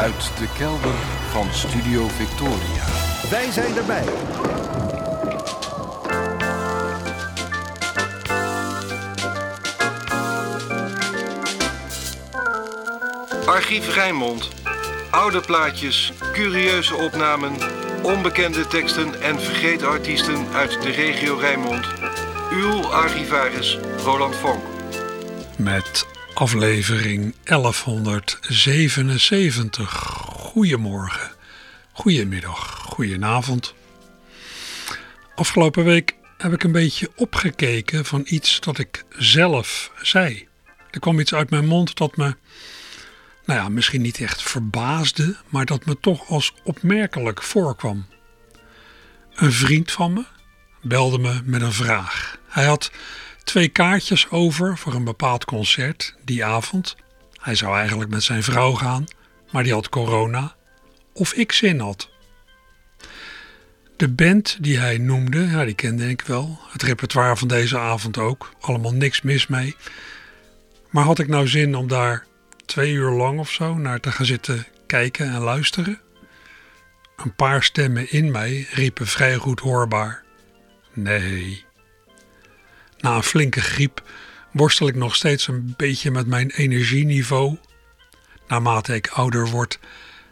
Uit de kelder van Studio Victoria. Wij zijn erbij. Archief Rijnmond. Oude plaatjes, curieuze opnamen, onbekende teksten en vergeten artiesten uit de regio Rijnmond. Uw archivaris Roland Vonk. Met aflevering 1177. Goedemorgen, goedemiddag, goedenavond. Afgelopen week heb ik een beetje opgekeken van iets dat ik zelf zei. Er kwam iets uit mijn mond dat me, nou ja, misschien niet echt verbaasde, maar dat me toch als opmerkelijk voorkwam. Een vriend van me belde me met een vraag. Hij had twee kaartjes over voor een bepaald concert die avond. Hij zou eigenlijk met zijn vrouw gaan, maar die had corona. Of ik zin had. De band die hij noemde, ja, die kende ik wel. Het repertoire van deze avond ook. Allemaal niks mis mee. Maar had ik nou zin om daar twee uur lang of zo naar te gaan zitten kijken en luisteren? Een paar stemmen in mij riepen vrij goed hoorbaar: Nee. Na een flinke griep worstel ik nog steeds een beetje met mijn energieniveau. Naarmate ik ouder word,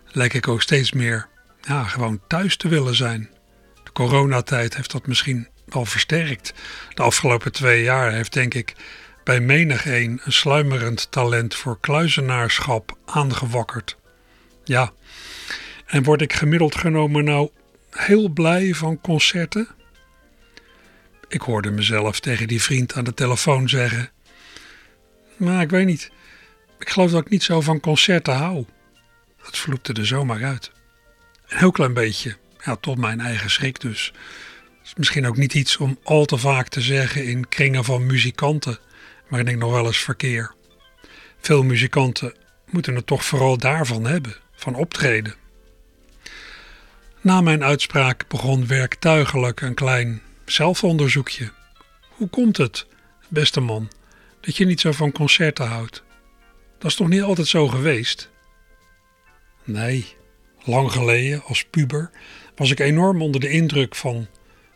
lijk ik ook steeds meer ja, gewoon thuis te willen zijn. De coronatijd heeft dat misschien wel versterkt. De afgelopen twee jaar heeft denk ik bij menig een een sluimerend talent voor kluizenaarschap aangewakkerd. Ja, en word ik gemiddeld genomen nou heel blij van concerten? Ik hoorde mezelf tegen die vriend aan de telefoon zeggen: Maar ik weet niet, ik geloof dat ik niet zo van concerten hou. Dat vloepte er zomaar uit. Een heel klein beetje, ja, tot mijn eigen schrik dus. is misschien ook niet iets om al te vaak te zeggen in kringen van muzikanten, waarin ik nog wel eens verkeer. Veel muzikanten moeten het toch vooral daarvan hebben, van optreden. Na mijn uitspraak begon werktuigelijk een klein zelfonderzoekje. Hoe komt het, beste man, dat je niet zo van concerten houdt? Dat is toch niet altijd zo geweest? Nee, lang geleden, als puber, was ik enorm onder de indruk van,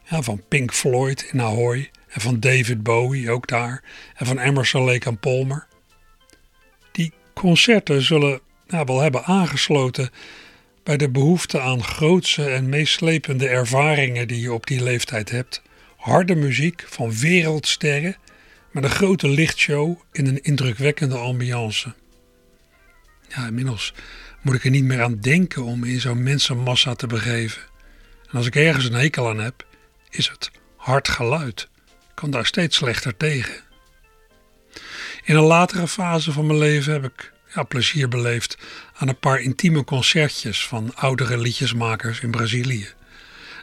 ja, van Pink Floyd in Ahoy en van David Bowie ook daar en van Emerson, Lake en Palmer. Die concerten zullen wel hebben aangesloten bij de behoefte aan grootse en meeslepende ervaringen die je op die leeftijd hebt. Harde muziek van wereldsterren met een grote lichtshow in een indrukwekkende ambiance. Ja, inmiddels moet ik er niet meer aan denken om in zo'n mensenmassa te begeven. En als ik ergens een hekel aan heb, is het hard geluid. Ik kan daar steeds slechter tegen. In een latere fase van mijn leven heb ik ja, plezier beleefd aan een paar intieme concertjes van oudere liedjesmakers in Brazilië.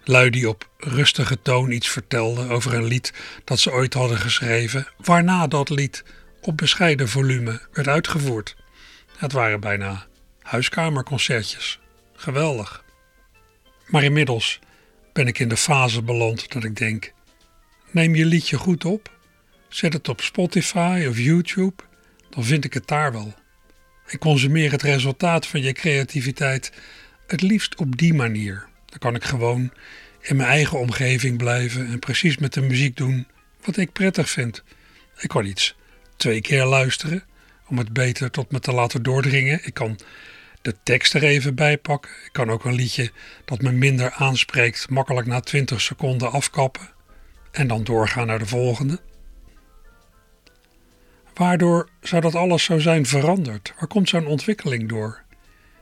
Lui die op rustige toon iets vertelden over een lied dat ze ooit hadden geschreven, waarna dat lied op bescheiden volume werd uitgevoerd. Het waren bijna huiskamerconcertjes. Geweldig. Maar inmiddels ben ik in de fase beland dat ik denk: neem je liedje goed op, zet het op Spotify of YouTube, dan vind ik het daar wel. Ik consumeer het resultaat van je creativiteit het liefst op die manier. Dan kan ik gewoon in mijn eigen omgeving blijven en precies met de muziek doen wat ik prettig vind. Ik kan iets twee keer luisteren om het beter tot me te laten doordringen. Ik kan de tekst er even bij pakken. Ik kan ook een liedje dat me minder aanspreekt makkelijk na 20 seconden afkappen en dan doorgaan naar de volgende. Waardoor zou dat alles zo zijn veranderd? Waar komt zo'n ontwikkeling door?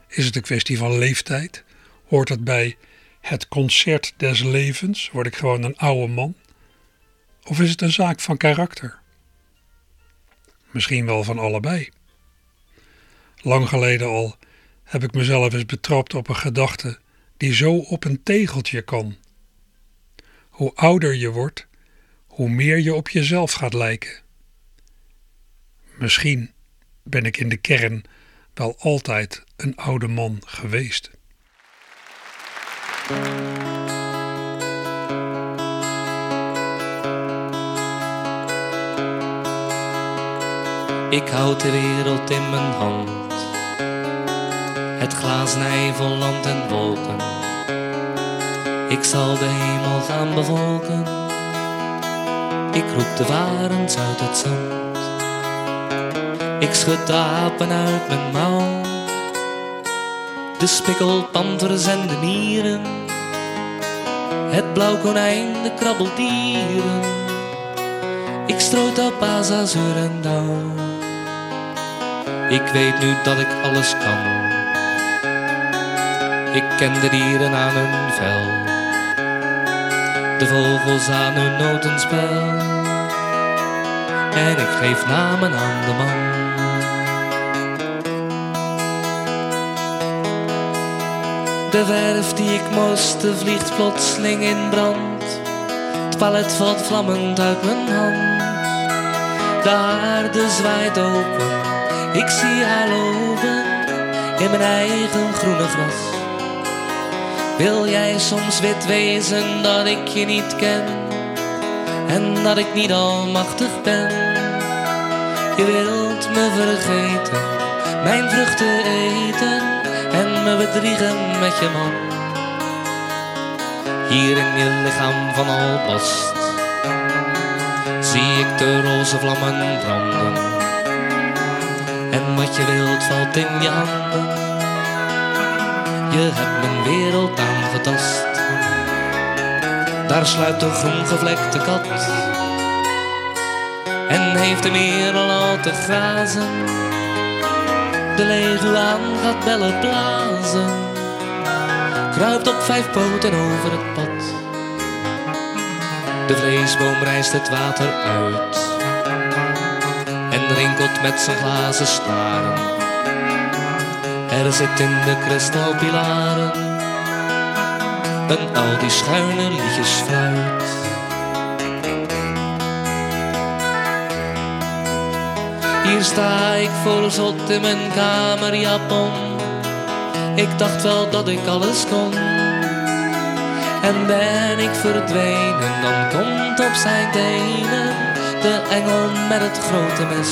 Is het een kwestie van leeftijd? Hoort het bij het concert des levens? Word ik gewoon een oude man? Of is het een zaak van karakter? Misschien wel van allebei. Lang geleden al heb ik mezelf eens betrapt op een gedachte die zo op een tegeltje kan. Hoe ouder je wordt, hoe meer je op jezelf gaat lijken. Misschien ben ik in de kern wel altijd een oude man geweest. Ik houd de wereld in mijn hand. het glazen vol land en wolken. Ik zal de hemel gaan bevolken. Ik roep de varens uit het zand. Ik schud de apen uit mijn mouw. De spikkelpanters en de mieren. Het blauw konijn, de krabbeldieren. Ik stroot op azazuur en dauw. Ik weet nu dat ik alles kan. Ik ken de dieren aan hun vel. De vogels aan hun notenspel. En ik geef namen aan de man. De verf die ik moeste vliegt plotseling in brand. Het palet valt vlammend uit mijn hand. De aarde zwaait open, ik zie haar lopen in mijn eigen groene gras. Wil jij soms wit wezen dat ik je niet ken en dat ik niet almachtig ben? Je wilt me vergeten, mijn vruchten eten en me bedriegen met je man. Hier in je lichaam van albast zie ik de roze vlammen branden. En wat je wilt valt in je handen. Je hebt mijn wereld aangetast. Daar sluipt de groen gevlekte kat. En heeft de merel al te grazen. De leguaan gaat bellen blazen. Kruipt op vijf poten over het pad. De vleesboom rijst het water uit. En rinkelt met zijn glazen staren. Er zit in de kristalpilaren een al die schuine liedjes fluit. Hier sta ik vol zot in mijn kamerjapon. Ik dacht wel dat ik alles kon. En ben ik verdwenen, dan komt op zijn tenen de engel met het grote mes.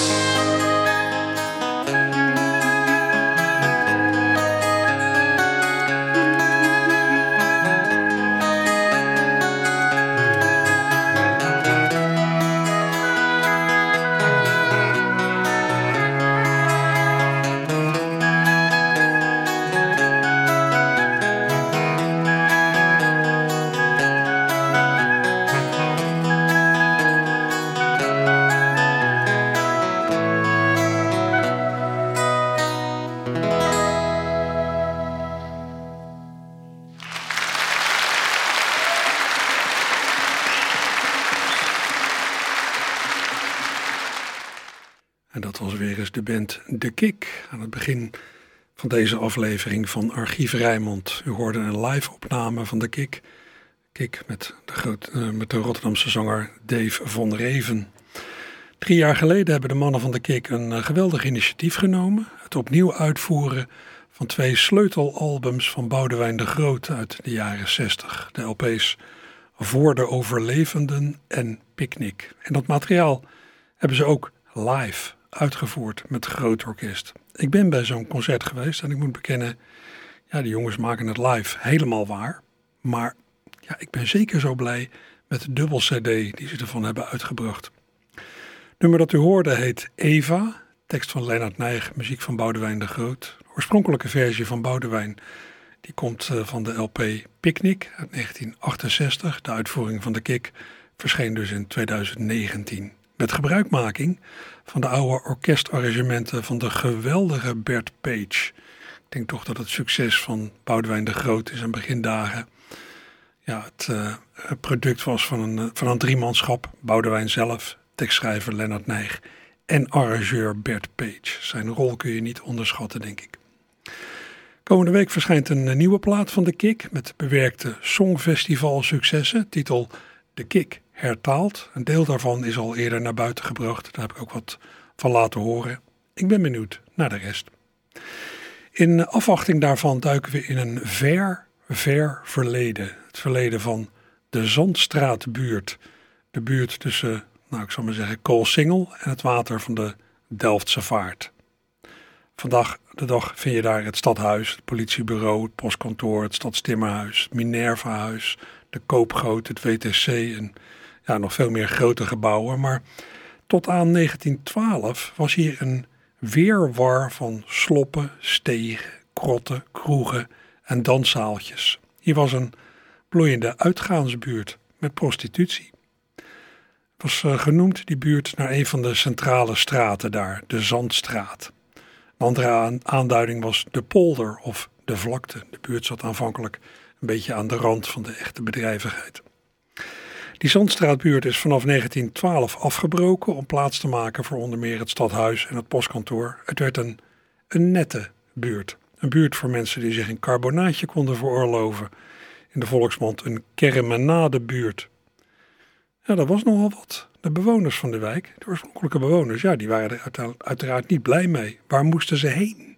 Deze aflevering van Archief Rijmond. U hoorde een live opname van De Kik. Kik met de, groot, uh, met de Rotterdamse zanger Dave von Reven. Drie jaar geleden hebben de mannen van De Kik een uh, geweldig initiatief genomen. Het opnieuw uitvoeren van twee sleutelalbums van Boudewijn de Groot uit de jaren 60. De LP's Voor de Overlevenden en Picnic. En dat materiaal hebben ze ook live uitgevoerd met groot orkest. Ik ben bij zo'n concert geweest en ik moet bekennen, ja, die jongens maken het live helemaal waar. Maar ja, ik ben zeker zo blij met de dubbel CD die ze ervan hebben uitgebracht. Het nummer dat u hoorde heet Eva, tekst van Lennart Nijg, muziek van Boudewijn de Groot. De oorspronkelijke versie van Boudewijn die komt van de LP Picnic uit 1968. De uitvoering van de Kik verscheen dus in 2019 met gebruikmaking van de oude orkestarrangementen van de geweldige Bert Page. Ik denk toch dat het succes van Boudewijn de Groot in zijn begindagen ja, het uh, product was van een, van een driemanschap. Boudewijn zelf, tekstschrijver Lennart Nijg en arrangeur Bert Page. Zijn rol kun je niet onderschatten, denk ik. Komende week verschijnt een nieuwe plaat van de Kik met bewerkte songfestival successen, titel De Kik hertaald. Een deel daarvan is al eerder naar buiten gebracht. Daar heb ik ook wat van laten horen. Ik ben benieuwd naar de rest. In afwachting daarvan duiken we in een ver, ver verleden. Het verleden van de Zandstraatbuurt. De buurt tussen, nou ik zal maar zeggen, Koolsingel en het water van de Delftse Vaart. Vandaag de dag vind je daar het stadhuis, het politiebureau, het postkantoor, het stadstimmerhuis, het Minervahuis, de koopgoot, het WTC en ja, nog veel meer grote gebouwen. Maar tot aan 1912 was hier een weerwar van sloppen, stegen, krotten, kroegen en danszaaltjes. Hier was een bloeiende uitgaansbuurt met prostitutie. Het was uh, genoemd, die buurt, naar een van de centrale straten daar, de Zandstraat. Een andere aanduiding was de polder of de vlakte. De buurt zat aanvankelijk een beetje aan de rand van de echte bedrijvigheid. Die Zandstraatbuurt is vanaf 1912 afgebroken om plaats te maken voor onder meer het stadhuis en het postkantoor. Het werd een, een nette buurt. Een buurt voor mensen die zich een carbonaatje konden veroorloven. In de volksmond een kermenadebuurt. Ja, dat was nogal wat. De bewoners van de wijk, de oorspronkelijke bewoners, ja, die waren er uiteraard niet blij mee. Waar moesten ze heen?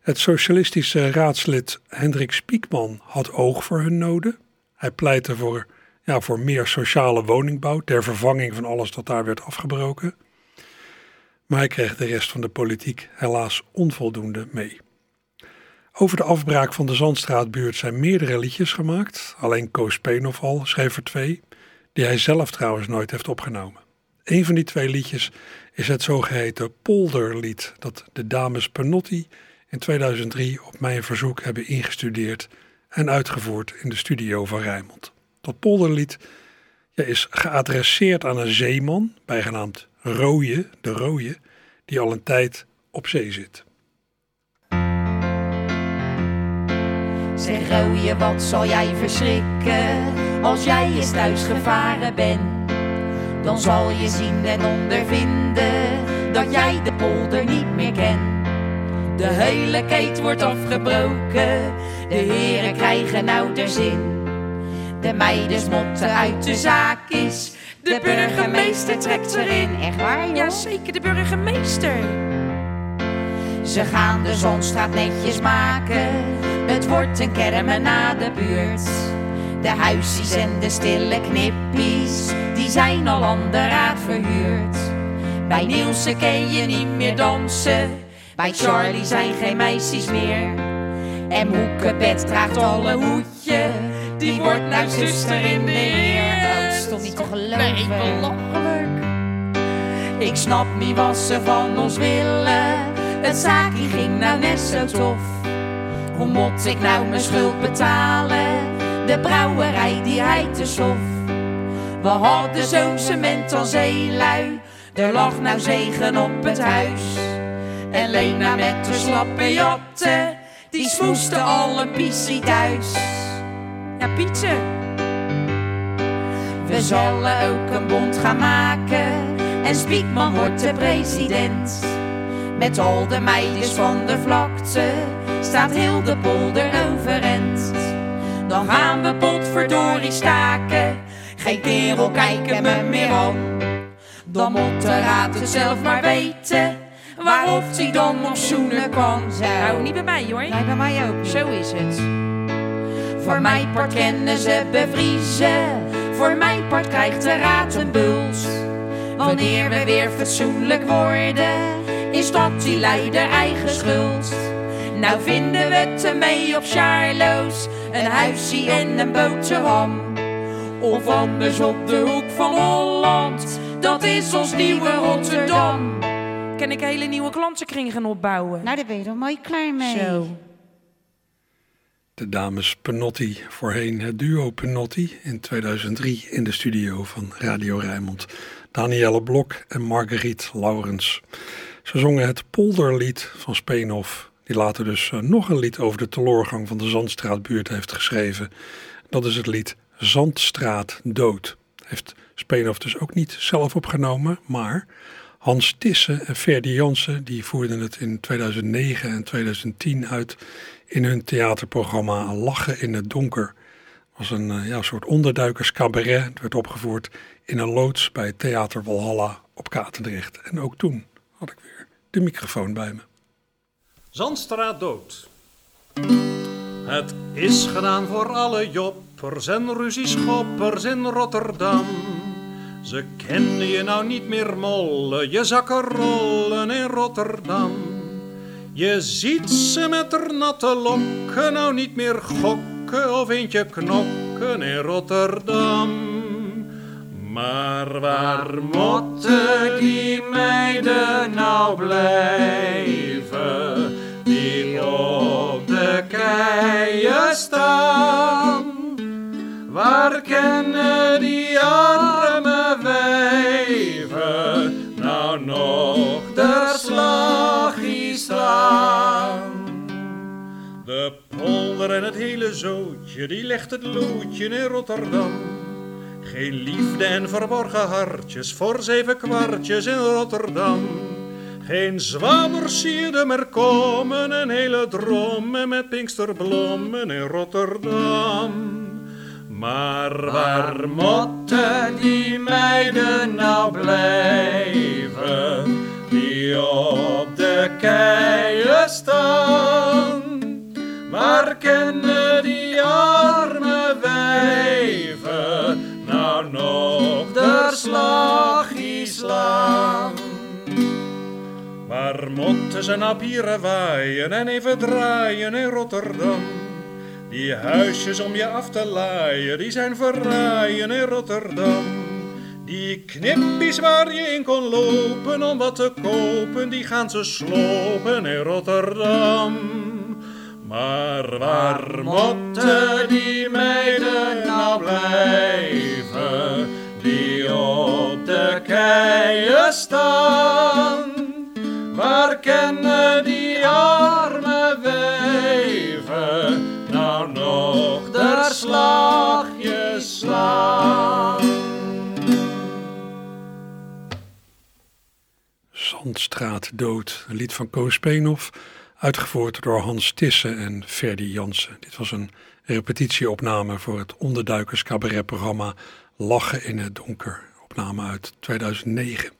Het socialistische raadslid Hendrik Spiekman had oog voor hun noden. Hij pleitte voor, ja, voor meer sociale woningbouw ter vervanging van alles dat daar werd afgebroken. Maar hij kreeg de rest van de politiek helaas onvoldoende mee. Over de afbraak van de Zandstraatbuurt zijn meerdere liedjes gemaakt. Alleen Koos Penoval schreef er twee die hij zelf trouwens nooit heeft opgenomen. Een van die twee liedjes is het zogeheten polderlied dat de dames Panotti in 2003 op mijn verzoek hebben ingestudeerd en uitgevoerd in de studio van Rijmond. Dat polderlied ja, is geadresseerd aan een zeeman, bijgenaamd Rooie, de Rooie, die al een tijd op zee zit. Zeg Rooie, wat zal jij verschrikken? Als jij eens thuis gevaren bent, dan zal je zien en ondervinden dat jij de polder niet meer kent. De hele keet wordt afgebroken, de heren krijgen nou de zin. De meiden smotten uit de zaakjes, de burgemeester trekt erin. Echt waar, joh? Ja, zeker de burgemeester. Ze gaan de Zonstraat netjes maken, het wordt een kermen na de buurt. De huisjes en de stille knippies, die zijn al aan de raad verhuurd. Bij Nielsen kun je niet meer dansen, bij Charlie zijn geen meisjes meer. En Moekebed draagt al een hoedje, die wordt nou zuster in de heer. Dat is toch niet te geloven? Nee, belachelijk. Ik snap niet wat ze van ons willen, het zaakje ging nou net zo tof. Hoe moet ik nou mijn schuld betalen? de brouwerij die hij te sof. We hadden zo'n cement als zeelui, er lag nou zegen op het huis. En Lena met de slappe jatten, die smoeste al een pissie thuis. Ja, Pietje. We zullen ook een bond gaan maken en Spiekman wordt de president. Met al de meisjes van de vlakte staat heel de polder overend. Dan gaan we potverdorie staken. Geen kerel kijken me meer aan. Dan moet de raad het zelf maar weten. Waarop hij dan nog zoenen kan. Nou, niet bij mij hoor. Nee, bij mij ook. Zo is het. Voor mijn part kennen ze bevriezen. Voor mijn part krijgt de raad een buls. Wanneer we weer fatsoenlijk worden, is dat die leider eigen schuld. Nou vinden we te mee op Charlo's, een huisje en een boterham. Of anders op de hoek van Holland, dat is ons nieuwe Rotterdam. Kan ik een hele nieuwe klantenkring gaan opbouwen? Nou, daar ben je toch mooi klaar mee. Zo. De dames Penotti, voorheen het duo Penotti, in 2003 in de studio van Radio Rijnmond. Danielle Blok en Marguerite Laurens. Ze zongen het polderlied van Speenhof die later dus eh, nog een lied over de teloorgang van de Zandstraatbuurt heeft geschreven. Dat is het lied Zandstraat Dood. Heeft Speenhof dus ook niet zelf opgenomen, maar Hans Tissen en Ferdi Jansen die voerden het in 2009 en 2010 uit in hun theaterprogramma Lachen in het Donker. Het was een eh, ja, soort onderduikerscabaret. Het werd opgevoerd in een loods bij Theater Walhalla op Katendrecht. En ook toen had ik weer de microfoon bij me. Zandstraat dood. Het is gedaan voor alle joppers en ruzieschoppers in Rotterdam. Ze kennen je nou niet meer mollen, je zakken rollen in Rotterdam. Je ziet ze met haar natte lokken nou niet meer gokken of eentje knokken in Rotterdam. Maar waar moeten die meiden nou blijven, die op de keien staan? Waar kennen die arme en het hele zootje, die legt het loodje in Rotterdam. Geen liefde en verborgen hartjes voor zeven kwartjes in Rotterdam. Geen zwabbers zie er meer komen, een hele dromen met pinksterblommen in Rotterdam. Maar waar moeten die meiden nou blijven, die op de keien staan? Waar kennen die arme wijven nou nog de slaggie slaan? Waar moeten ze pieren waaien en even draaien in Rotterdam? Die huisjes om je af te laaien, die zijn verraaien in Rotterdam. Die knippies waar je in kon lopen om wat te kopen, die gaan ze slopen in Rotterdam. Maar waar moeten die meiden nou blijven, die op de keien staan? Waar kennen die arme wijven nou nog de slagjes slaan? Zandstraat dood, een lied van Koos Peenhoff, uitgevoerd door Hans Tissen en Ferdy Jansen. Dit was een repetitieopname voor het onderduikers cabaretprogramma Lachen in het Donker, opname uit 2009.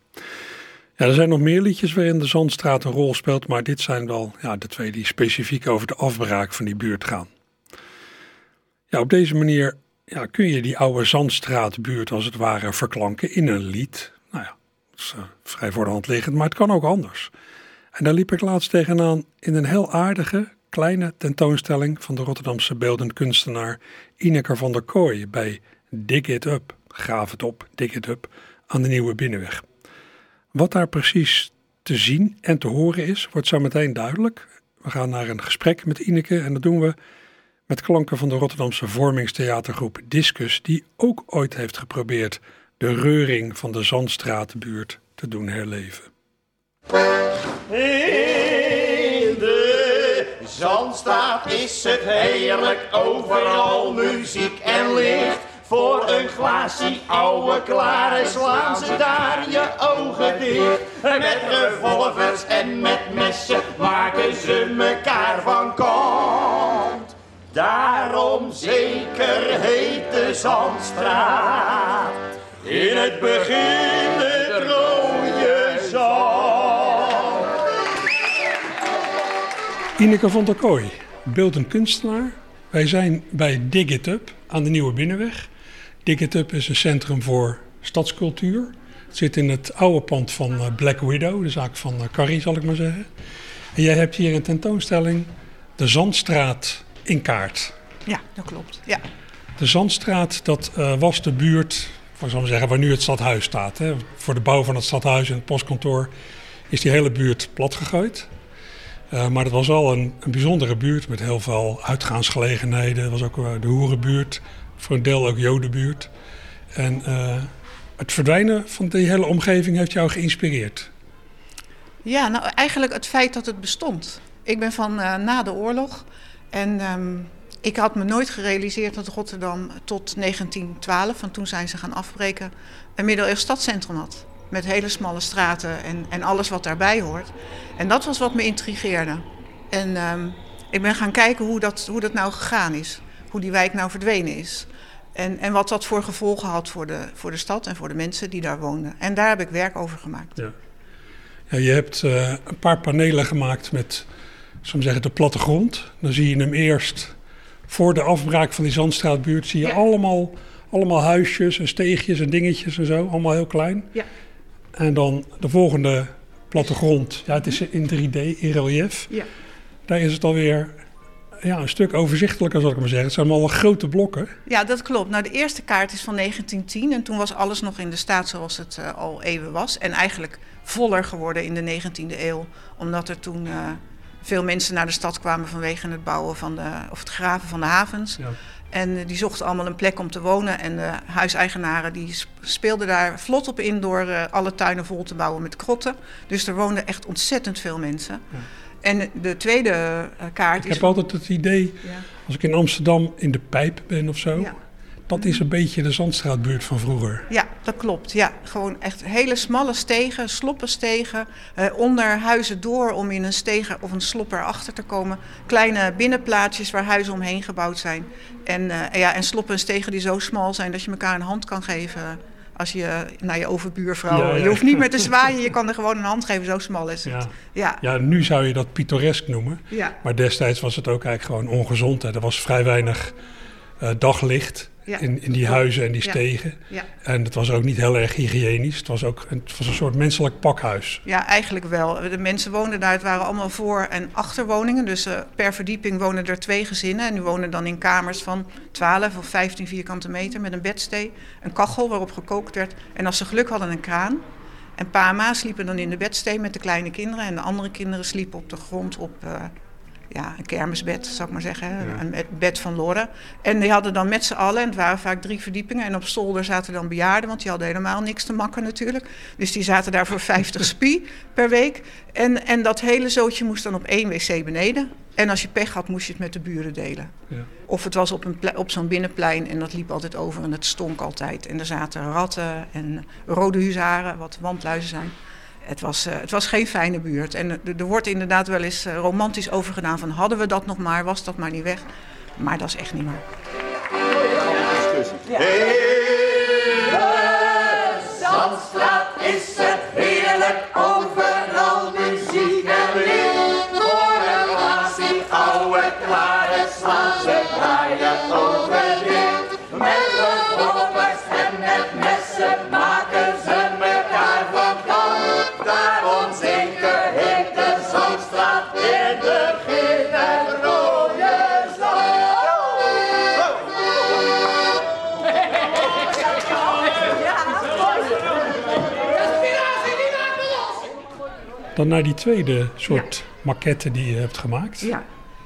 Ja, er zijn nog meer liedjes waarin de Zandstraat een rol speelt, maar dit zijn wel ja, de twee die specifiek over de afbraak van die buurt gaan. Ja, op deze manier ja, kun je die oude Zandstraatbuurt als het ware verklanken in een lied. Nou ja, dat is uh, vrij voor de hand liggend, maar het kan ook anders. En daar liep ik laatst tegenaan in een heel aardige, kleine tentoonstelling van de Rotterdamse beeldend kunstenaar Ineke van der Kooi bij Dig It Up, graaf het op, Dig It Up, aan de Nieuwe Binnenweg. Wat daar precies te zien en te horen is, wordt zo meteen duidelijk. We gaan naar een gesprek met Ineke en dat doen we met klanken van de Rotterdamse vormingstheatergroep Discus, die ook ooit heeft geprobeerd de reuring van de Zandstraatbuurt te doen herleven. In de Zandstraat is het heerlijk, overal muziek en licht. Voor een glaasje oude klaren slaan ze daar je ogen dicht. Met revolvers en met messen maken ze mekaar van kant. Daarom zeker heet de Zandstraat. In het begin Ineke van der Kooi, beeldend kunstenaar. Wij zijn bij Dig It Up aan de Nieuwe Binnenweg. Dig It Up is een centrum voor stadscultuur. Het zit in het oude pand van eh, Black Widow, de zaak van eh, Carrie zal ik maar zeggen. En jij hebt hier een tentoonstelling, de Zandstraat in kaart. Ja, dat klopt. Ja. De Zandstraat, dat uh, was de buurt, voor zal zeggen, waar nu het stadhuis staat. Hè. Voor de bouw van het stadhuis en het postkantoor is die hele buurt platgegooid. Uh, maar het was al een, een, bijzondere buurt met heel veel uitgaansgelegenheden. Het was ook uh, de hoerenbuurt, voor een deel ook jodenbuurt. En uh, het verdwijnen van die hele omgeving heeft jou geïnspireerd? Ja, nou eigenlijk het feit dat het bestond. Ik ben van na de oorlog en um, ik had me nooit gerealiseerd dat Rotterdam tot 1912, van toen zijn ze gaan afbreken, een middeleeuws stadscentrum had. Met hele smalle straten en, en alles wat daarbij hoort. En dat was wat me intrigeerde. En um, ik ben gaan kijken hoe dat, hoe dat nou gegaan is. Hoe die wijk nou verdwenen is. En, en wat dat voor gevolgen had voor de, voor de stad en voor de mensen die daar woonden. En daar heb ik werk over gemaakt. Ja. Ja, je hebt uh, een paar panelen gemaakt met zou zeggen, de plattegrond. Dan zie je hem eerst voor de afbraak van die Zandstraatbuurt. Zie je ja. allemaal, allemaal huisjes en steegjes en dingetjes en zo. Allemaal heel klein. Ja. En dan de volgende plattegrond. Ja, het is in 3D, in relief. Ja. Daar is het alweer ja, een stuk overzichtelijker, zal ik maar zeggen. Het zijn allemaal grote blokken. Ja, dat klopt. Nou, de eerste kaart is van 1910 en toen was alles nog in de staat zoals het eh, al eeuwen was. En eigenlijk voller geworden in de 19e eeuw, omdat er toen eh, veel mensen naar de stad kwamen vanwege het bouwen van de, of het graven van de havens. Ja. En eh, die zochten allemaal een plek om te wonen. En de huiseigenaren die sp- speelden daar vlot op in door eh, alle tuinen vol te bouwen met krotten. Dus er woonden echt ontzettend veel mensen. En de tweede eh, kaart Ik is... heb altijd het idee, Ja. als ik in Amsterdam in de pijp ben of zo, Ja. dat is een beetje de Zandstraatbuurt van vroeger. Ja, dat klopt. Ja, gewoon echt hele smalle stegen, sloppenstegen, eh, onder huizen door om in een steger of een slop erachter te komen. Kleine binnenplaatsjes waar huizen omheen gebouwd zijn. En, eh, ja, en sloppen en stegen die zo smal zijn dat je elkaar een hand kan geven als je naar je overbuurvrouw... Ja, ja. Je hoeft niet meer te zwaaien, je kan er gewoon een hand geven, zo smal is het. Ja. Ja, Ja, nu zou je dat pittoresk noemen. ja, Maar destijds was het ook eigenlijk gewoon ongezond. Hè. Er was vrij weinig eh, daglicht Ja. in, in die huizen en die stegen. ja. En het was ook niet heel erg hygiënisch. Het was ook een, het was een soort menselijk pakhuis. Ja, eigenlijk wel. De mensen woonden daar, het waren allemaal voor- en achterwoningen. Dus eh, per verdieping wonen er twee gezinnen. En die wonen dan in kamers van 12 of 15 vierkante meter met een bedstee, een kachel waarop gekookt werd. En als ze geluk hadden, een kraan. En pa en ma sliepen dan in de bedstee met de kleine kinderen. En de andere kinderen sliepen op de grond op eh, ja, een kermisbed, zou ik maar zeggen. Een bed- van Lorre. En die hadden dan met z'n allen, en het waren vaak drie verdiepingen. En op zolder zaten dan bejaarden, want die hadden helemaal niks te makken natuurlijk. Dus die zaten daar voor 50 spie per week. En, en dat hele zootje moest dan op één wc beneden. En als je pech had, moest je het met de buren delen. Ja. Of het was op, een op zo'n binnenplein en dat liep altijd over en het stonk altijd. En er zaten ratten en rode huzaren, wat wandluizen zijn. Het was, eh, het was geen fijne buurt. En er, er wordt inderdaad wel eens eh, romantisch over gedaan van hadden we dat nog maar, was dat maar niet weg. Maar dat is echt niet meer. Zandstraat is het heerlijk, overal muziek en licht. Voor een glaasje oude klare slaan ze draaien over dit. Met revolvers en met messen maken ze Daarom zingt de hete Zandstraat in de gele rode zand. Dan naar die tweede soort maquette die je hebt gemaakt. Ja.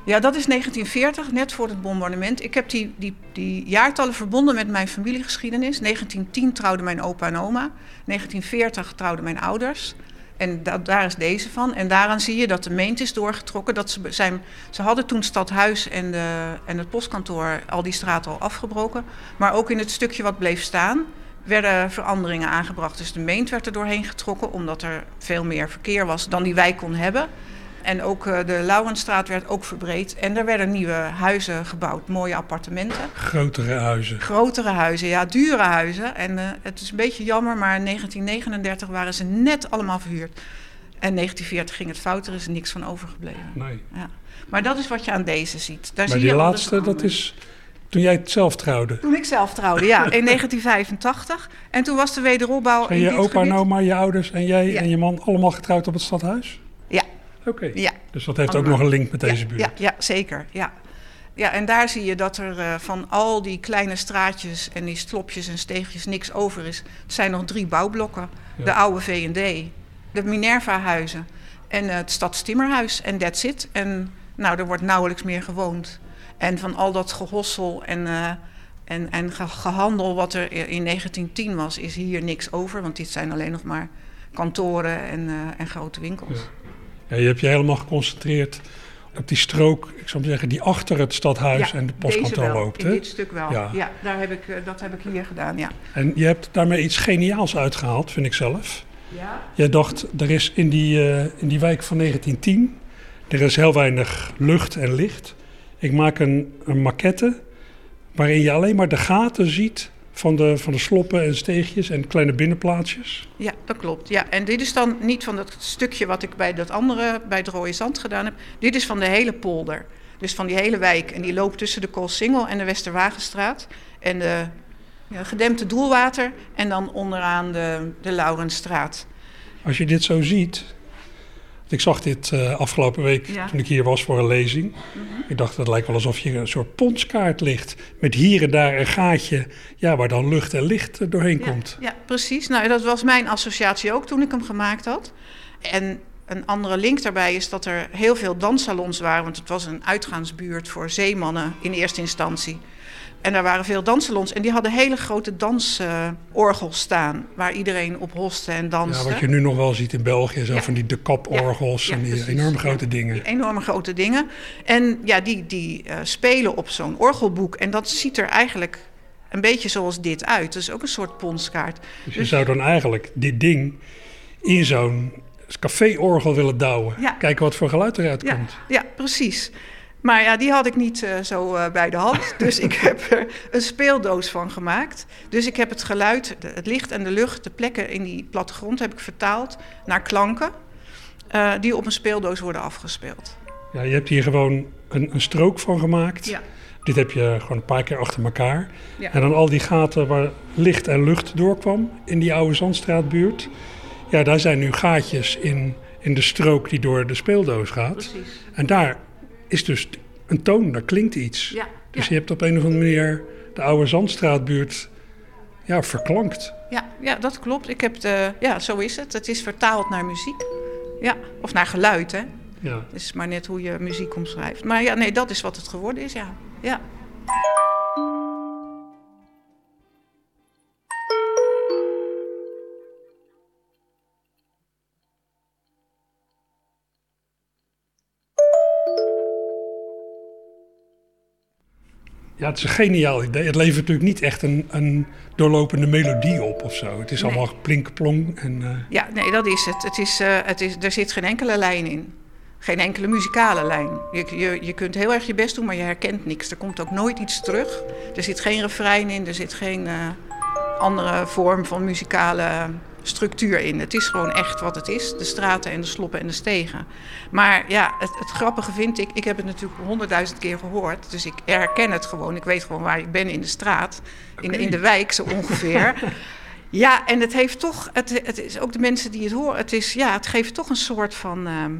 Ja, dat is 1940, net voor het bombardement. Ik heb die, die, die jaartallen verbonden met mijn familiegeschiedenis. 1910 trouwden mijn opa en oma. 1940 trouwden mijn ouders. En da- daar is deze van. En daaraan zie je dat de meent is doorgetrokken. Dat ze, zijn, ze hadden toen Stadhuis en, de, en het postkantoor al die straten al afgebroken. Maar ook in het stukje wat bleef staan werden veranderingen aangebracht. Dus de meent werd er doorheen getrokken omdat er veel meer verkeer was dan die wijk kon hebben. En ook eh, de Laurenstraat werd ook verbreed. En er werden nieuwe huizen gebouwd, mooie appartementen. Grotere huizen. Grotere huizen, ja, dure huizen. En eh, het is een beetje jammer, maar in 1939 waren ze net allemaal verhuurd. En 1940 ging het fout, er is niks van overgebleven. Nee. Ja. Maar dat is wat je aan deze ziet. Daar Maar zie die je laatste, dat is toen jij het zelf trouwde. Toen ik zelf trouwde, ja, in 1985. En toen was de wederopbouw in je opa en oma, je ouders en jij Ja. en je man allemaal getrouwd op het stadhuis? Oké. ja. Dus dat heeft ook nog een link met deze buurt. Ja, ja, zeker. Ja. ja, en daar zie je dat er eh, van al die kleine straatjes en die slopjes en steegjes niks over is. Het zijn nog drie bouwblokken. Ja. De oude V&D, de Minerva-huizen en het Stadstimmerhuis. En that's it. En nou, er wordt nauwelijks meer gewoond. En van al dat gehossel en, eh, en, en ge- gehandel wat er in 1910 was, is hier niks over. Want dit zijn alleen nog maar kantoren en, eh, en grote winkels. Ja, je hebt je helemaal geconcentreerd op die strook, ik zou zeggen, die achter het stadhuis en de postkantoor loopt. Hè? dit stuk wel. Ja. Ja, daar heb ik, eh, dat heb ik hier gedaan, ja. En je hebt daarmee iets geniaals uitgehaald, vind ik zelf. Ja? Jij dacht, er is in die, eh, in die wijk van 1910, er is heel weinig lucht en licht. Ik maak een, een maquette waarin je alleen maar de gaten ziet van de, van de sloppen en steegjes en kleine binnenplaatsjes. Ja, dat klopt. Ja, en dit is dan niet van dat stukje wat ik bij dat andere, bij het Rode Zand gedaan heb. Dit is van de hele polder. Dus van die hele wijk. En die loopt tussen de Koolsingel en de Westerwagenstraat. En de ja, gedempte Doelwater. En dan onderaan de, de Laurenstraat. Als je dit zo ziet, Ik zag dit uh, afgelopen week Ja. toen ik hier was voor een lezing. Ik dacht, het lijkt wel alsof hier een soort ponskaart ligt. Met hier en daar een gaatje ja, waar dan lucht en licht eh, doorheen komt. Ja, precies. Nou, dat was mijn associatie ook toen ik hem gemaakt had. En een andere link daarbij is dat er heel veel danssalons waren. Want het was een uitgaansbuurt voor zeemannen in eerste instantie. En daar waren veel danssalons. En die hadden hele grote dansorgels staan. Waar iedereen op hoste en Ja, danste. wat je nu nog wel ziet in België, zo Ja. van die de kaporgels Ja, en die precies. enorm grote dingen. Die enorme grote dingen. En ja, die, die eh, spelen op zo'n orgelboek. En dat ziet er eigenlijk een beetje zoals dit uit. Dat is ook een soort ponskaart. Dus je zou dan eigenlijk dit ding in zo'n caféorgel willen douwen. Ja. Kijken wat voor geluid eruit Ja, komt. ja, precies. Maar ja, die had ik niet eh, zo eh, bij de hand. Dus ik heb er een speeldoos van gemaakt. Dus ik heb het geluid, de- het licht en de lucht, de plekken in die plattegrond heb ik vertaald naar klanken. eh, die op een speeldoos worden afgespeeld. Ja, je hebt hier gewoon een, een strook van gemaakt. Ja. Dit heb je gewoon een paar keer achter elkaar. Ja. En dan al die gaten waar licht en lucht doorkwam in die oude Zandstraatbuurt. Ja, daar zijn nu gaatjes in, in de strook die door de speeldoos gaat. Precies. En daar is dus een toon, daar klinkt iets. Ja, Dus ja. je hebt op een of andere manier de oude Zandstraatbuurt ja, verklankt. Ja, ja, dat klopt. Ik heb de, ja, zo is het. Het is vertaald naar muziek. Ja, of naar geluid, hè. Ja. Het is maar net hoe je muziek omschrijft. Maar ja, nee, dat is wat het geworden is, ja. Ja. Ja, het is een geniaal idee. Het levert natuurlijk niet echt een, een doorlopende melodie op of zo. Het is Nee. allemaal plinkplong. En, eh, Ja, nee, dat is het. het, is, eh, het is, er zit geen enkele lijn in. Geen enkele muzikale lijn. Je, je, je kunt heel erg je best doen, maar je herkent niks. Er komt ook nooit iets terug. Er zit geen refrein in, er zit geen eh, andere vorm van muzikale structuur in. Het is gewoon echt wat het is. De straten en de sloppen en de stegen. Maar ja, het, het grappige vind ik... Ik heb het natuurlijk honderdduizend keer gehoord. Dus ik herken het gewoon. Ik weet gewoon waar ik ben in de straat. In, de, in de wijk zo ongeveer. Ja, en het heeft toch, het, het is ook de mensen die het horen, het, is, ja, het geeft toch een soort van. ehm,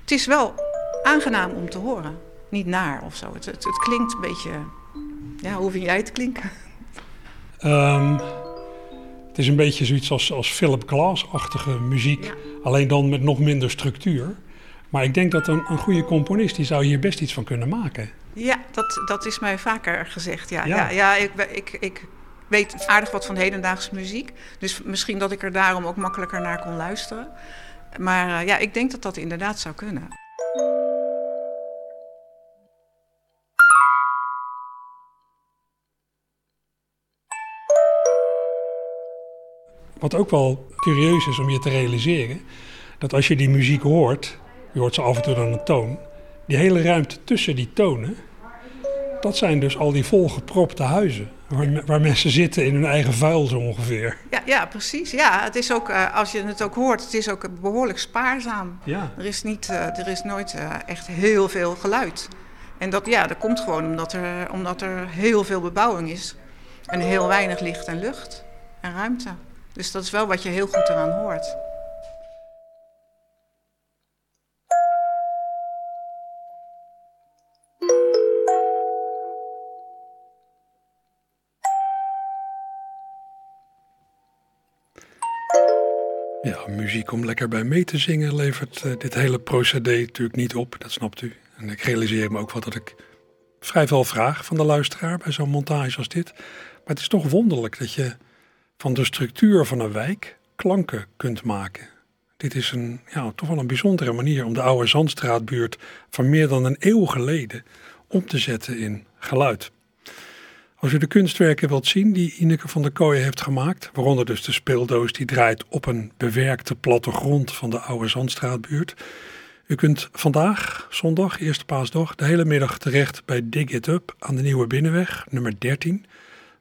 het is wel aangenaam om te horen. Niet naar of zo. Het, het, het klinkt een beetje. Ja, hoe vind jij het klinken? Ehm, het is een beetje zoiets als, als Philip Glass-achtige muziek, Ja. alleen dan met nog minder structuur. Maar ik denk dat een, een goede componist, die zou hier best iets van kunnen maken. Ja, dat, dat is mij vaker gezegd. Ja, Ja. ja. ja, ik, ik, ik weet aardig wat van hedendaagse muziek. Dus misschien dat ik er daarom ook makkelijker naar kon luisteren. Maar eh, ja, ik denk dat dat inderdaad zou kunnen. Wat ook wel curieus is om je te realiseren, dat als je die muziek hoort, je hoort ze af en toe dan een toon, die hele ruimte tussen die tonen, dat zijn dus al die volgepropte huizen, waar, waar mensen zitten in hun eigen vuil zo ongeveer. Ja, ja precies. Ja, het is ook, eh, als je het ook hoort, het is ook behoorlijk spaarzaam. Ja. Er is, niet, eh, er is nooit eh, echt heel veel geluid. En dat, ja, dat komt gewoon omdat er, omdat er heel veel bebouwing is. En heel weinig licht en lucht en ruimte. Dus dat is wel wat je heel goed eraan hoort. Ja, muziek om lekker bij mee te zingen levert eh, dit hele procedé natuurlijk niet op, dat snapt u. En ik realiseer me ook wel dat ik vrij veel vraag van de luisteraar bij zo'n montage als dit. Maar het is toch wonderlijk dat je van de structuur van een wijk klanken kunt maken. Dit is een, ja, toch wel een bijzondere manier om de oude Zandstraatbuurt van meer dan een eeuw geleden om te zetten in geluid. Als u de kunstwerken wilt zien die Ineke van der Kooijen heeft gemaakt, waaronder dus de speeldoos die draait op een bewerkte plattegrond van de oude Zandstraatbuurt. U kunt vandaag, zondag, eerste paasdag, de hele middag terecht bij Dig It Up aan de Nieuwe Binnenweg, nummer 13,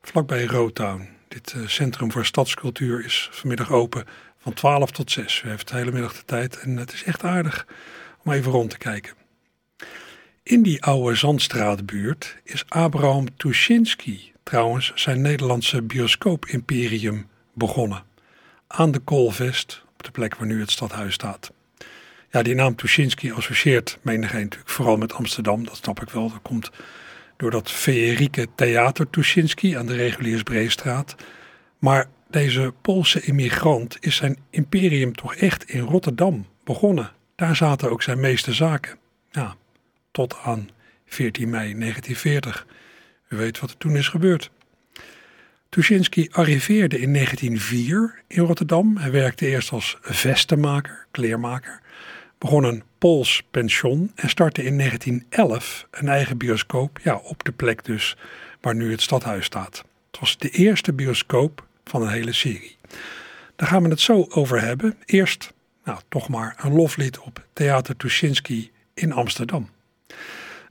vlakbij Rotown. Dit eh, Centrum voor Stadscultuur is vanmiddag open van 12 tot 6. U heeft de hele middag de tijd en het is echt aardig om even rond te kijken. In die oude Zandstraatbuurt is Abraham Tuschinski trouwens zijn Nederlandse bioscoop-imperium begonnen. Aan de Koolvest, op de plek waar nu het stadhuis staat. Ja, die naam Tuschinski associeert menigeen natuurlijk vooral met Amsterdam. Dat snap ik wel. Dat komt door dat feerieke theater Tuschinski aan de Reguliersbreestraat. Maar deze Poolse immigrant is zijn imperium toch echt in Rotterdam begonnen. Daar zaten ook zijn meeste zaken. Ja, tot aan 14 mei 1940. U weet wat er toen is gebeurd. Tuschinski arriveerde in 1904 in Rotterdam. Hij werkte eerst als vestenmaker, kleermaker, begon een Pools pension en startte in 1911 een eigen bioscoop, ja, op de plek dus waar nu het stadhuis staat. Het was de eerste bioscoop van een hele serie. Daar gaan we het zo over hebben. Eerst, nou, toch maar een loflied op Theater Tuschinski in Amsterdam.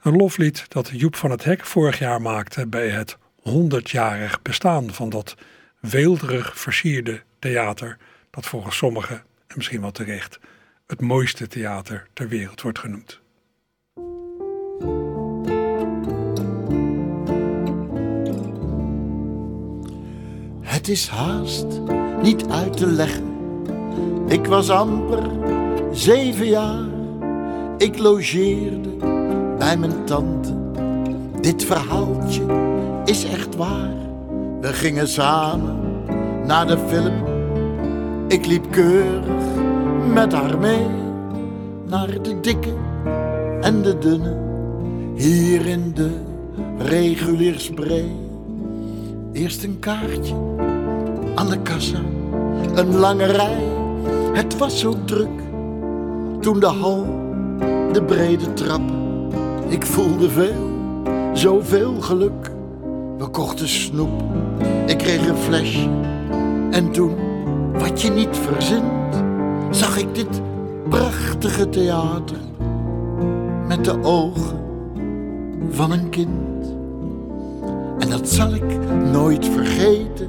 Een loflied dat Joep van het Hek vorig jaar maakte bij het 100-jarig bestaan van dat weelderig versierde theater, dat volgens sommigen, en misschien wel terecht, het mooiste theater ter wereld wordt genoemd. Het is haast niet uit te leggen. Ik was amper zeven jaar. Ik logeerde bij mijn tante. Dit verhaaltje is echt waar. We gingen samen naar de film. Ik liep keurig met haar mee naar de dikke en de dunne. Hier in de reguliersbree. Eerst een kaartje aan de kassa, een lange rij. Het was zo druk. Toen de hal, de brede trap. Ik voelde veel, zoveel geluk. We kochten snoep, ik kreeg een flesje. En toen, wat je niet verzint, zag ik dit prachtige theater. Met de ogen van een kind. En dat zal ik nooit vergeten.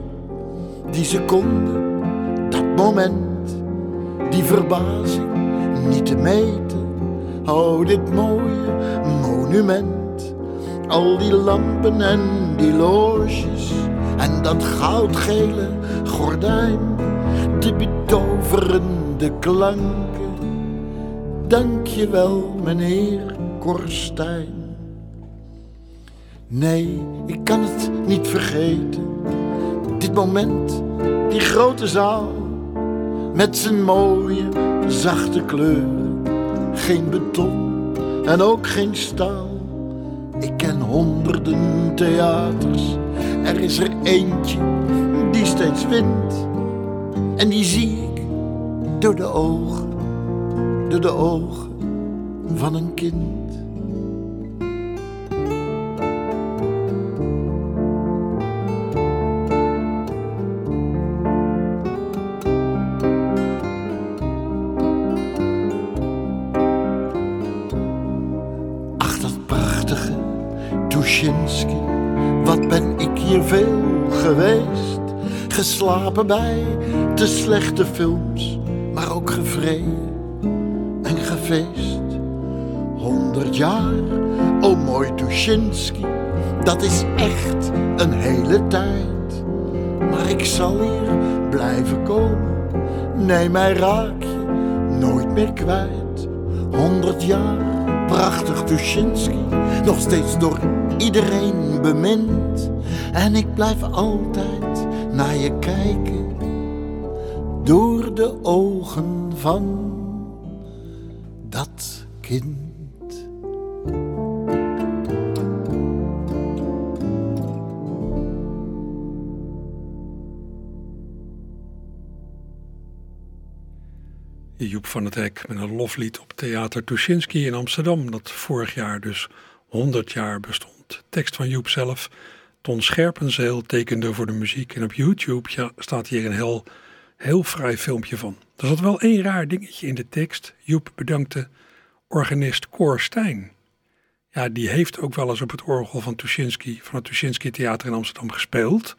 Die seconde, dat moment, die verbazing niet te meten. Oh, dit mooie monument. Al die lampen en die loges en dat goudgele gordijn. De klanken. Dank je wel, meneer Korstijn. Nee, ik kan het niet vergeten. Dit moment, die grote zaal, met zijn mooie, zachte kleuren. Geen beton en ook geen staal. Ik ken honderden theaters, er is er eentje die steeds wint. En die zie door de ogen, door de ogen van een kind. Ach, dat prachtige Tuschinski, wat ben ik hier veel geweest. Geslapen bij te slechte films, en gefeest. Honderd jaar, oh mooi Tuschinski, dat is echt een hele tijd. Maar ik zal hier blijven komen, nee, mij raak je nooit meer kwijt. Honderd jaar, prachtig Tuschinski, nog steeds door iedereen bemind. En ik blijf altijd naar je kijken, door de ogen van dat kind. Joep van het Hek met een loflied op Theater Tuschinski in Amsterdam, dat vorig jaar dus 100 jaar bestond. Tekst van Joep zelf. Ton Scherpenzeel tekende voor de muziek. En op YouTube staat hier een heel, heel fraai filmpje van. Er zat wel één raar dingetje in de tekst. Joep bedankte organist Cor Stijn. Ja, die heeft ook wel eens op het orgel van Tuschinski, van het Tuschinski Theater in Amsterdam gespeeld.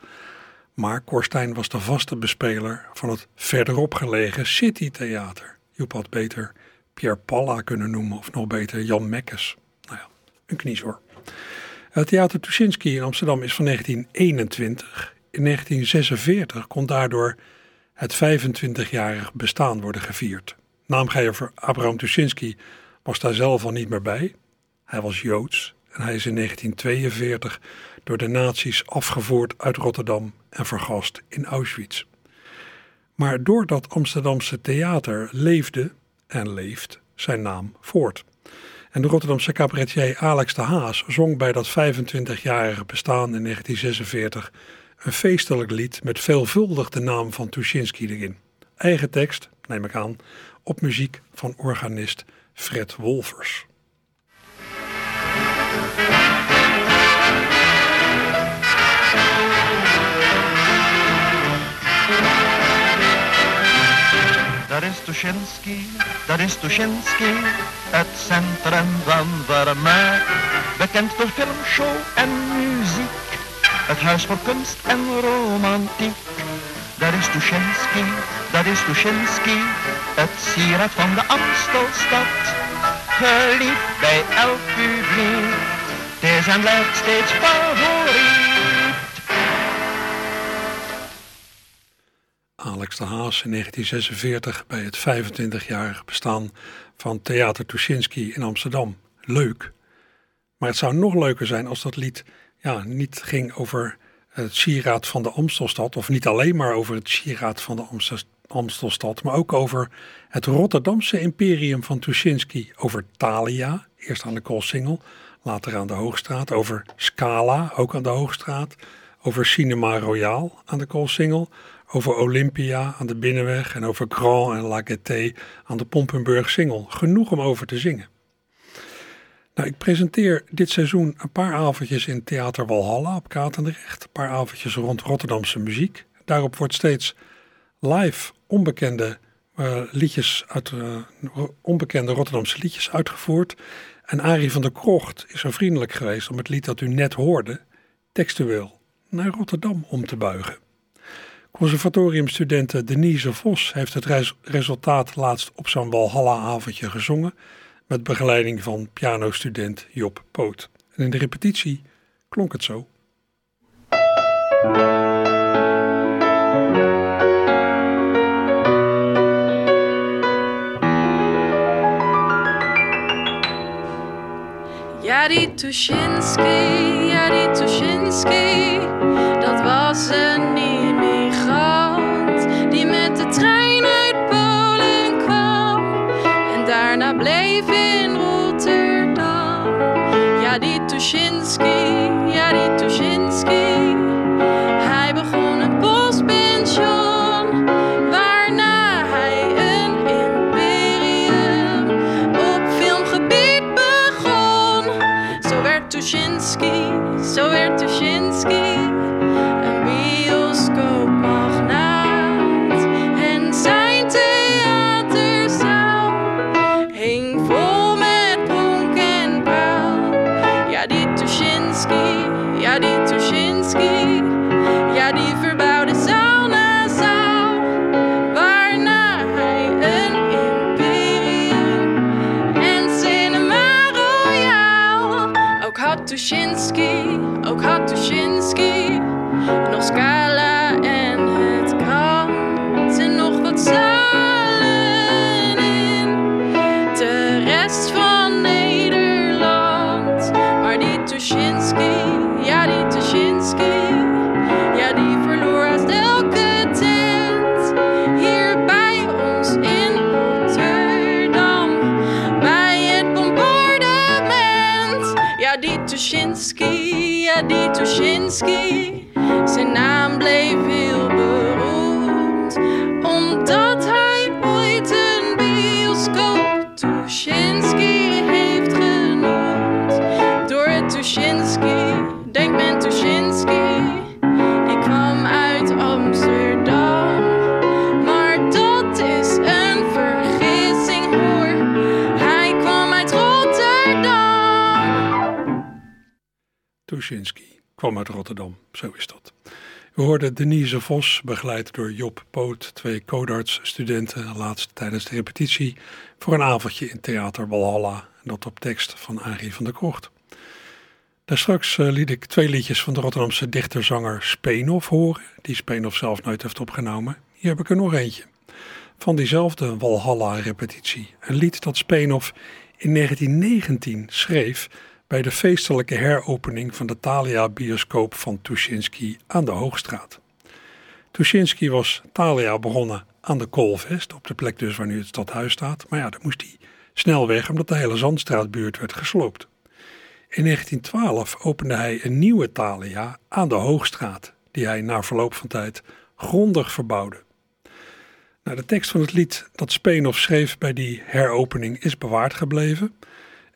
Maar Korstijn was de vaste bespeler van het verderop gelegen City Theater. Joep had beter Pierre Palla kunnen noemen of nog beter Jan Mekkes. Nou ja, een kniezoor. Het Theater Tuschinski in Amsterdam is van 1921. In 1946 kon daardoor het 25-jarig bestaan worden gevierd. Naamgever Abraham Tuschinski was daar zelf al niet meer bij. Hij was Joods en hij is in 1942 door de nazi's afgevoerd uit Rotterdam en vergast in Auschwitz. Maar door dat Amsterdamse theater leefde en leeft zijn naam voort. En de Rotterdamse cabaretier Alex de Haas zong bij dat 25-jarige bestaan in 1946 een feestelijk lied met veelvuldig de naam van Tuschinski erin. Eigen tekst, neem ik aan, op muziek van organist Fred Wolfers. Dat is Tuschinski, dat is Tuschinski, het centrum van Vermaak. Bekend door filmshow en muziek, het huis voor kunst en romantiek. Dat is Tuschinski, dat is Tuschinski, het sieraad van de Amstelstad. Geliefd bij elk publiek, het is en blijft steeds favoriet. Alex de Haas in 1946 bij het 25-jarig bestaan van Theater Tuschinski in Amsterdam. Leuk. Maar het zou nog leuker zijn als dat lied ja, niet ging over het sieraad van de Amstelstad, of niet alleen maar over het sieraad van de Amstelstad, maar ook over het Rotterdamse imperium van Tuschinski, over Thalia, eerst aan de Koolsingel, later aan de Hoogstraat, over Scala, ook aan de Hoogstraat, over Cinema Royal aan de Koolsingel, over Olympia aan de Binnenweg. En over Grand en La Gaîté aan de Pompenburg Singel. Genoeg om over te zingen. Nou, ik presenteer dit seizoen een paar avondjes in Theater Walhalla op Katendrecht. Een paar avondjes rond Rotterdamse muziek. Daarop wordt steeds live onbekende uh, liedjes uit uh, onbekende Rotterdamse liedjes uitgevoerd. En Arie van der Krocht is zo vriendelijk geweest om het lied dat u net hoorde, textueel naar Rotterdam om te buigen. Conservatoriumstudente Denise Vos heeft het resultaat laatst op zo'n Walhalla-avondje gezongen met begeleiding van pianostudent Job Poot. En in de repetitie klonk het zo. Die Tuschinski, die Tuschinski, dat was een Tuschinski, ja, die Tuschinski, ook had Tuschinski, ook had Tuschinski. Zijn naam bleef kwam uit Rotterdam, zo is dat. We hoorden Denise Vos, begeleid door Job Poot, twee codarts-studenten, laatst tijdens de repetitie, voor een avondje in Theater Walhalla, dat op tekst van Arie van der Krocht. Daarstraks uh, liet ik twee liedjes van de Rotterdamse dichterzanger Speenhof horen, die Speenhof zelf nooit heeft opgenomen. Hier heb ik er nog eentje. van diezelfde Walhalla-repetitie. Een lied dat Speenhof in 1919 schreef bij de feestelijke heropening van de Thalia-bioscoop van Tuschinski aan de Hoogstraat. Tuschinski was Thalia begonnen aan de Koolvest, op de plek dus waar nu het stadhuis staat. Maar ja, daar moest hij snel weg omdat de hele Zandstraatbuurt werd gesloopt. In 1912 opende hij een nieuwe Thalia aan de Hoogstraat, die hij na verloop van tijd grondig verbouwde. Nou, de tekst van het lied dat Speenhof schreef bij die heropening is bewaard gebleven.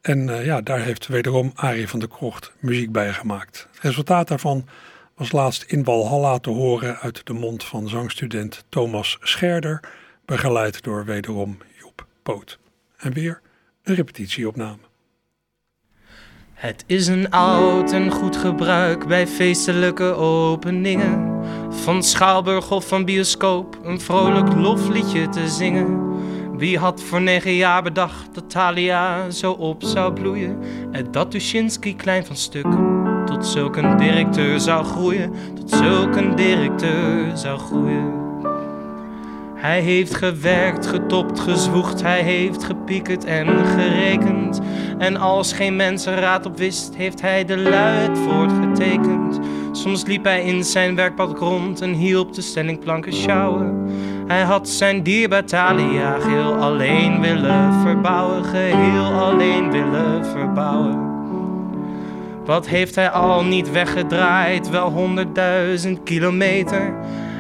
En uh, ja, daar heeft wederom Arie van der Krocht muziek bij gemaakt. Het resultaat daarvan was laatst in Walhalla te horen uit de mond van zangstudent Thomas Scherder, begeleid door wederom Joep Poot. En weer een repetitieopname. Het is een oud en goed gebruik bij feestelijke openingen. Van schouwburg of van bioscoop een vrolijk lofliedje te zingen. Wie had voor negen jaar bedacht dat Thalia zo op zou bloeien? En dat Tuschinski klein van stuk tot zulk een directeur zou groeien. Tot zulk een directeur zou groeien. Hij heeft gewerkt, getopt, gezwoegd, hij heeft gepiekerd en gerekend. En als geen mens er raad op wist, heeft hij de luid voortgetekend. Soms liep hij in zijn werkpad rond en hielp de stellingplanken sjouwen. Hij had zijn dierbaar Thalia geheel alleen willen verbouwen, geheel alleen willen verbouwen. Wat heeft hij al niet weggedraaid, wel honderdduizend kilometer.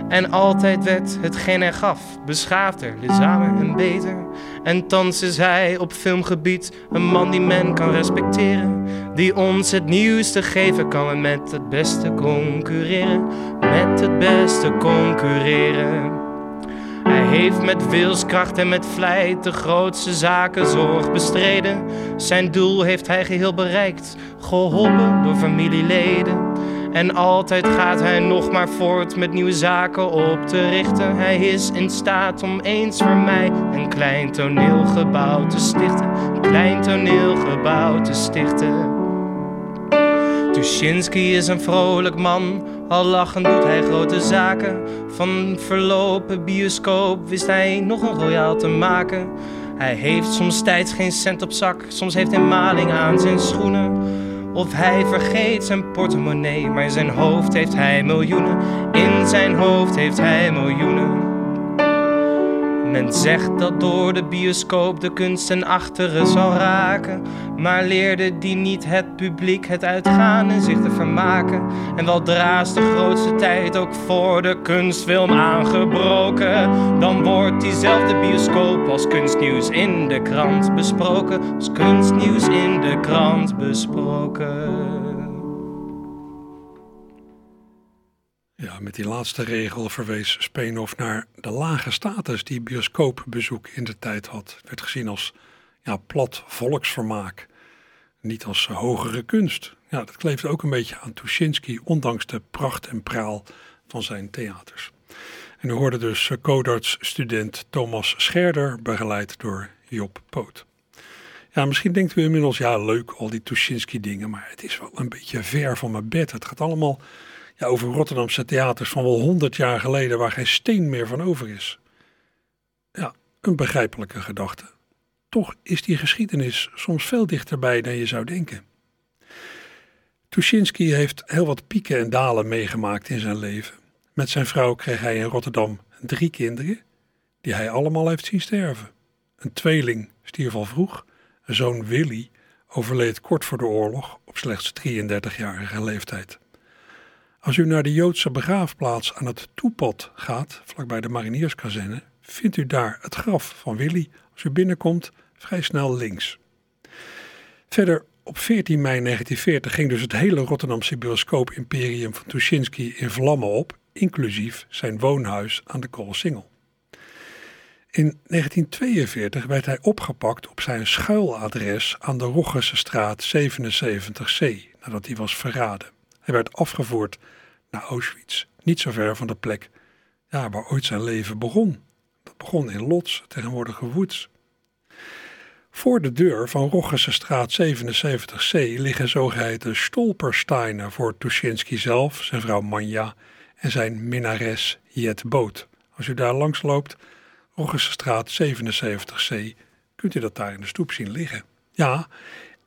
En altijd werd hetgeen hij gaf beschaafder, lezamer en beter. En thans is hij op filmgebied een man die men kan respecteren. Die ons het nieuwste geven kan en met het beste concurreren. Met het beste concurreren. Heeft met wilskracht en met vlijt de grootste zaken zorg bestreden. Zijn doel heeft hij geheel bereikt, geholpen door familieleden. En altijd gaat hij nog maar voort met nieuwe zaken op te richten. Hij is in staat om eens voor mij een klein toneelgebouw te stichten. Een klein toneelgebouw te stichten. Tuschinski is een vrolijk man, al lachend doet hij grote zaken. Van verlopen bioscoop wist hij nog een royaal te maken. Hij heeft soms tijd geen cent op zak, soms heeft hij maling aan zijn schoenen. Of hij vergeet zijn portemonnee, maar in zijn hoofd heeft hij miljoenen. In zijn hoofd heeft hij miljoenen. Men zegt dat door de bioscoop de kunst ten achteren zal raken. Maar leerde die niet het publiek het uitgaan en zich te vermaken. En wel draast de grootste tijd ook voor de kunstfilm aangebroken. Dan wordt diezelfde bioscoop als kunstnieuws in de krant besproken. Als kunstnieuws in de krant besproken. Ja, met die laatste regel verwees Speenhof naar de lage status die bioscoopbezoek in de tijd had. Het werd gezien als ja, plat volksvermaak, niet als hogere kunst. Ja, dat kleefde ook een beetje aan Tuschinski, ondanks de pracht en praal van zijn theaters. En u hoorde dus codarts-student Thomas Scherder, begeleid door Job Poot. Ja, misschien denkt u inmiddels, ja leuk, al die Tuschinski-dingen, maar het is wel een beetje ver van mijn bed. Het gaat allemaal ja, over Rotterdamse theaters van wel honderd jaar geleden waar geen steen meer van over is. Ja, een begrijpelijke gedachte. Toch is die geschiedenis soms veel dichterbij dan je zou denken. Tuschinski heeft heel wat pieken en dalen meegemaakt in zijn leven. Met zijn vrouw kreeg hij in Rotterdam drie kinderen, die hij allemaal heeft zien sterven. Een tweeling stierf al vroeg, zoon Willy overleed kort voor de oorlog op slechts 33-jarige leeftijd. Als u naar de Joodse begraafplaats aan het Toepad gaat, vlakbij de marinierskazerne, vindt u daar het graf van Willy. Als u binnenkomt, vrij snel links. Verder op 14 mei 1940 ging dus het hele Rotterdamse bioscoop-imperium van Tuschinski in vlammen op, inclusief zijn woonhuis aan de Koolsingel. In 1942 werd hij opgepakt op zijn schuiladres aan de Roggerse straat 77C, nadat hij was verraden. Werd afgevoerd naar Auschwitz, niet zo ver van de plek waar ooit zijn leven begon. Dat begon in Lodz, tegenwoordige Woeds. Voor de deur van Roggense straat 77C liggen zogeheten stolpersteinen voor Tuschinski zelf, zijn vrouw Manja en zijn minnares Jet Boot. Als u daar langs loopt, Roggesstraat 77C, kunt u dat daar in de stoep zien liggen. Ja,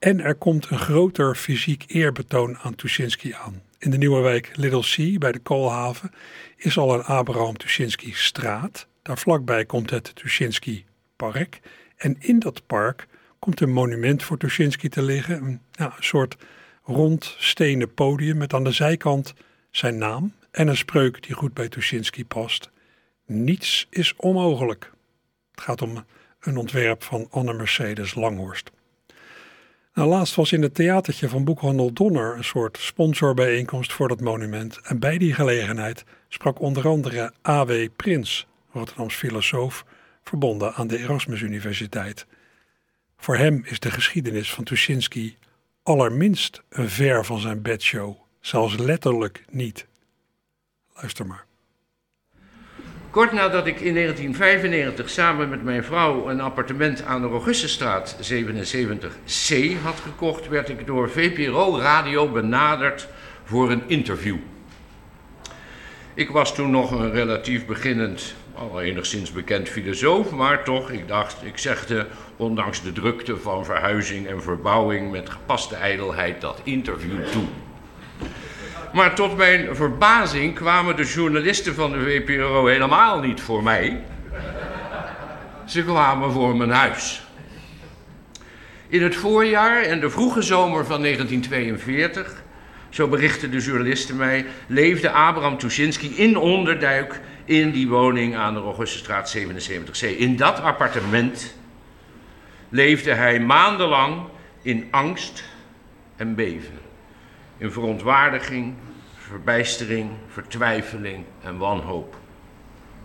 en er komt een groter fysiek eerbetoon aan Tuschinski aan. In de nieuwe wijk Little Sea bij de Koolhaven is al een Abraham Tuschinski straat. Daar vlakbij komt het Tuschinski park. En in dat park komt een monument voor Tuschinski te liggen. Een, een soort rond stenen podium met aan de zijkant zijn naam en een spreuk die goed bij Tuschinski past. Niets is onmogelijk. Het gaat om een ontwerp van Anne Mercedes Langhorst. Nou, laatst was in het theatertje van Boekhandel Donner een soort sponsorbijeenkomst voor dat monument. En bij die gelegenheid sprak onder andere A.W. Prins, Rotterdams filosoof, verbonden aan de Erasmus Universiteit. Voor hem is de geschiedenis van Tuschinski allerminst een ver van zijn bedshow, zelfs letterlijk niet. Luister maar. Kort nadat ik in 1995 samen met mijn vrouw een appartement aan de Augustusstraat 77C had gekocht, werd ik door VPRO Radio benaderd voor een interview. Ik was toen nog een relatief beginnend, al enigszins bekend filosoof, maar toch, ik dacht, ik zegde, ondanks de drukte van verhuizing en verbouwing met gepaste ijdelheid dat interview toe. Maar tot mijn verbazing kwamen de journalisten van de VPRO helemaal niet voor mij. Ze kwamen voor mijn huis. In het voorjaar en de vroege zomer van 1942, zo berichten de journalisten mij, leefde Abraham Tuschinski in onderduik in die woning aan de Augustusstraat 77C. In dat appartement leefde hij maandenlang in angst en beven in verontwaardiging, verbijstering, vertwijfeling en wanhoop.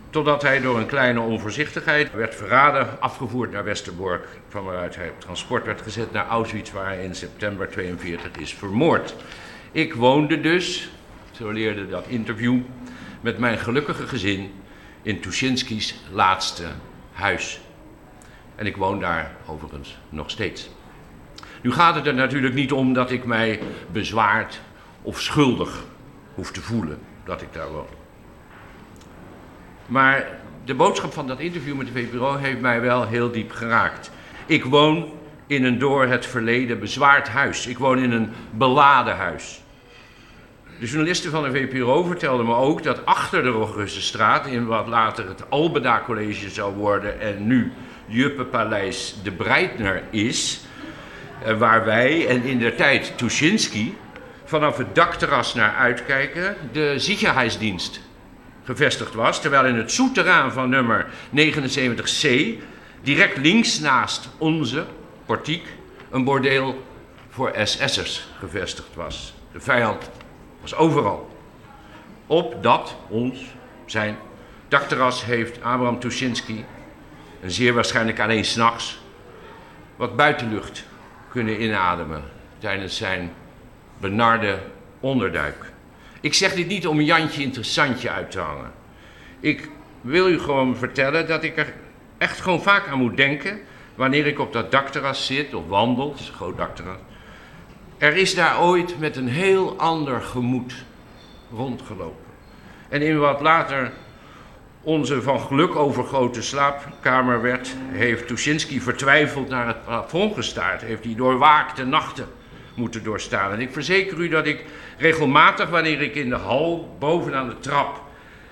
Totdat hij door een kleine onvoorzichtigheid werd verraden, afgevoerd naar Westerbork, van waaruit hij op transport werd gezet naar Auschwitz, waar hij in september 42 is vermoord. Ik woonde dus, zo leerde dat interview, met mijn gelukkige gezin in Tuschinski's laatste huis. En ik woon daar overigens nog steeds. Nu gaat het er natuurlijk niet om dat ik mij bezwaard of schuldig hoef te voelen dat ik daar woon. Maar de boodschap van dat interview met de VPRO heeft mij wel heel diep geraakt. Ik woon in een door het verleden bezwaard huis. Ik woon in een beladen huis. De journalisten van de VPRO vertelden me ook dat achter de Roggussenstraat, in wat later het Albeda College zou worden en nu Juppenpaleis de Breitner is, waar wij en in der tijd Tuschinski vanaf het dakterras naar uitkijken, de Sicherheidsdienst gevestigd was. Terwijl in het souterrain van nummer 79C, direct links naast onze portiek, een bordeel voor SS'ers gevestigd was. De vijand was overal. Op dat, ons, zijn dakterras heeft Abraham Tuschinski, en zeer waarschijnlijk alleen s'nachts, wat buitenlucht kunnen inademen tijdens zijn benarde onderduik. Ik zeg dit niet om Jantje interessantje uit te hangen. Ik wil u gewoon vertellen dat ik er echt gewoon vaak aan moet denken wanneer ik op dat dakterras zit of wandel, is groot dakterras. Er is daar ooit met een heel ander gemoed rondgelopen. En in wat later onze van geluk overgrote slaapkamer werd, heeft Tuschinski vertwijfeld naar het plafond gestaard. Heeft hij doorwaakte nachten moeten doorstaan. En ik verzeker u dat ik regelmatig, wanneer ik in de hal bovenaan de trap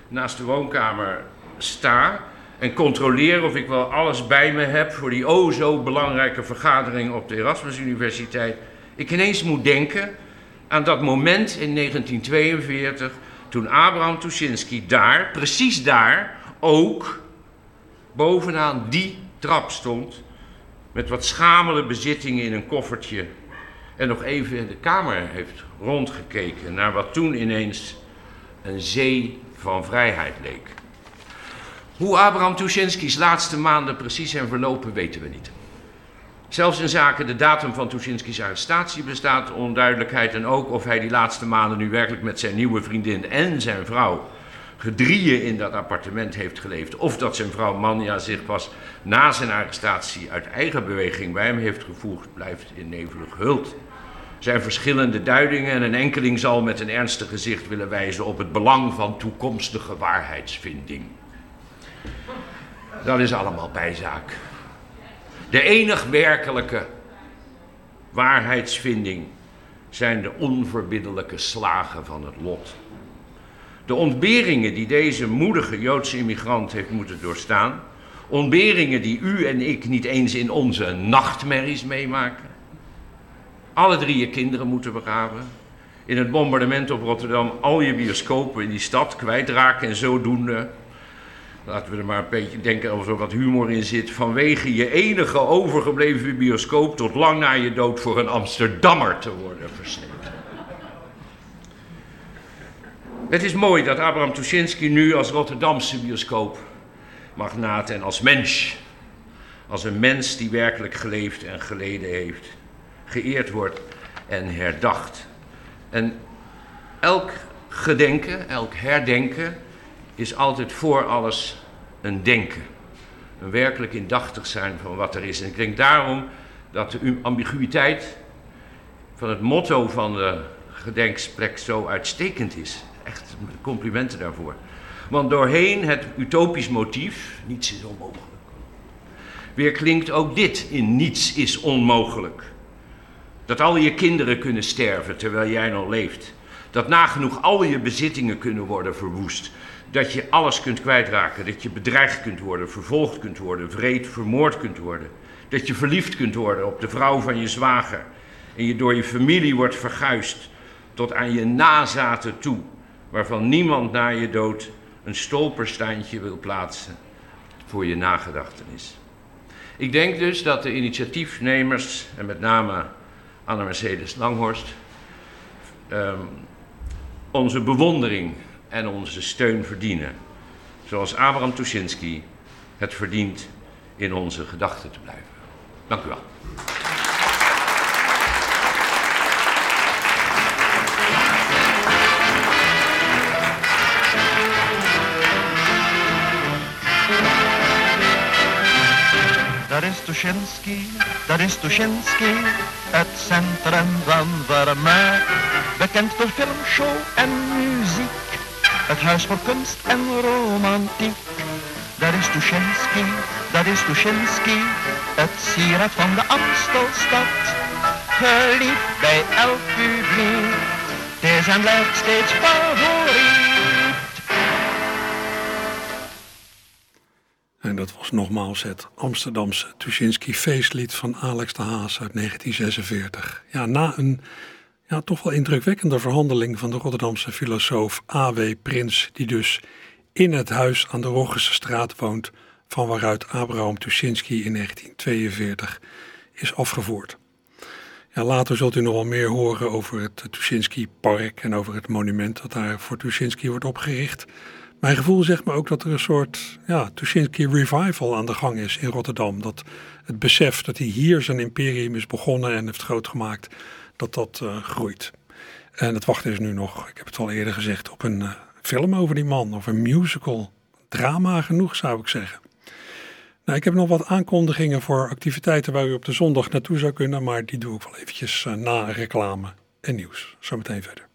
naast de woonkamer sta en controleer of ik wel alles bij me heb voor die o zo belangrijke vergadering op de Erasmus Universiteit, ik ineens moet denken aan dat moment in 1942 toen Abraham Tuschinski daar, precies daar, ook bovenaan die trap stond met wat schamele bezittingen in een koffertje en nog even in de kamer heeft rondgekeken naar wat toen ineens een zee van vrijheid leek. Hoe Abraham Tuschinski's laatste maanden precies zijn verlopen weten we niet. Zelfs in zaken de datum van Tuschinski's arrestatie bestaat onduidelijkheid en ook of hij die laatste maanden nu werkelijk met zijn nieuwe vriendin en zijn vrouw gedrieën in dat appartement heeft geleefd. Of dat zijn vrouw Manja zich pas na zijn arrestatie uit eigen beweging bij hem heeft gevoegd, blijft in nevelig hult. Zijn verschillende duidingen en een enkeling zal met een ernstig gezicht willen wijzen op het belang van toekomstige waarheidsvinding. Dat is allemaal bijzaak. De enig werkelijke waarheidsvinding zijn de onverbiddelijke slagen van het lot. De ontberingen die deze moedige Joodse immigrant heeft moeten doorstaan, ontberingen die u en ik niet eens in onze nachtmerries meemaken. Alle drie je kinderen moeten begraven. In het bombardement op Rotterdam al je bioscopen in die stad kwijtraken en zodoende laten we er maar een beetje denken of er wat humor in zit, vanwege je enige overgebleven bioscoop tot lang na je dood voor een Amsterdammer te worden versneden. Het is mooi dat Abraham Tuschinski nu als Rotterdamse bioscoopmagnaat en als mens, als een mens die werkelijk geleefd en geleden heeft, geëerd wordt en herdacht. En elk gedenken, elk herdenken is altijd voor alles een denken. Een werkelijk indachtig zijn van wat er is. En ik denk daarom dat de ambiguïteit van het motto van de gedenksplek zo uitstekend is. Echt complimenten daarvoor. Want doorheen het utopisch motief, niets is onmogelijk, weer klinkt ook dit in niets is onmogelijk. Dat al je kinderen kunnen sterven terwijl jij nog leeft. Dat nagenoeg al je bezittingen kunnen worden verwoest dat je alles kunt kwijtraken. Dat je bedreigd kunt worden, vervolgd kunt worden, vreed vermoord kunt worden. Dat je verliefd kunt worden op de vrouw van je zwager. En je door je familie wordt verguisd tot aan je nazaten toe. Waarvan niemand na je dood een stolpersteintje wil plaatsen voor je nagedachtenis. Ik denk dus dat de initiatiefnemers, en met name Anne-Mercedes Langhorst, um, onze bewondering en onze steun verdienen. Zoals Abraham Tuschinski het verdient in onze gedachten te blijven. Dank u wel. Daar is Tuschinski, daar is Tuschinski, het centrum van Vermaak. Bekend door filmshow en muziek het huis voor kunst en romantiek. Dat is Tuschinski, dat is Tuschinski, het sieraad van de Amstelstad. Geliefd bij elk publiek, het is en blijft steeds favoriet. En dat was nogmaals het Amsterdamse Tuschinski feestlied van Alex de Haas uit 1946. Ja, na een ja, toch wel indrukwekkende verhandeling van de Rotterdamse filosoof A.W. Prins, die dus in het huis aan de Roggense straat woont, van waaruit Abraham Tuschinski in 1942 is afgevoerd. Ja, later zult u nog wel meer horen over het Tuschinski-park en over het monument dat daar voor Tuschinski wordt opgericht. Mijn gevoel zegt me ook dat er een soort ja, Tuschinski revival aan de gang is in Rotterdam. Dat het besef dat hij hier zijn imperium is begonnen en heeft grootgemaakt, dat dat uh, groeit. En het wachten is nu nog, ik heb het al eerder gezegd, op een uh, film over die man. Of een musical. Drama genoeg zou ik zeggen. Nou, ik heb nog wat aankondigingen voor activiteiten waar u op de zondag naartoe zou kunnen. Maar die doe ik wel eventjes uh, na reclame en nieuws. Zometeen verder.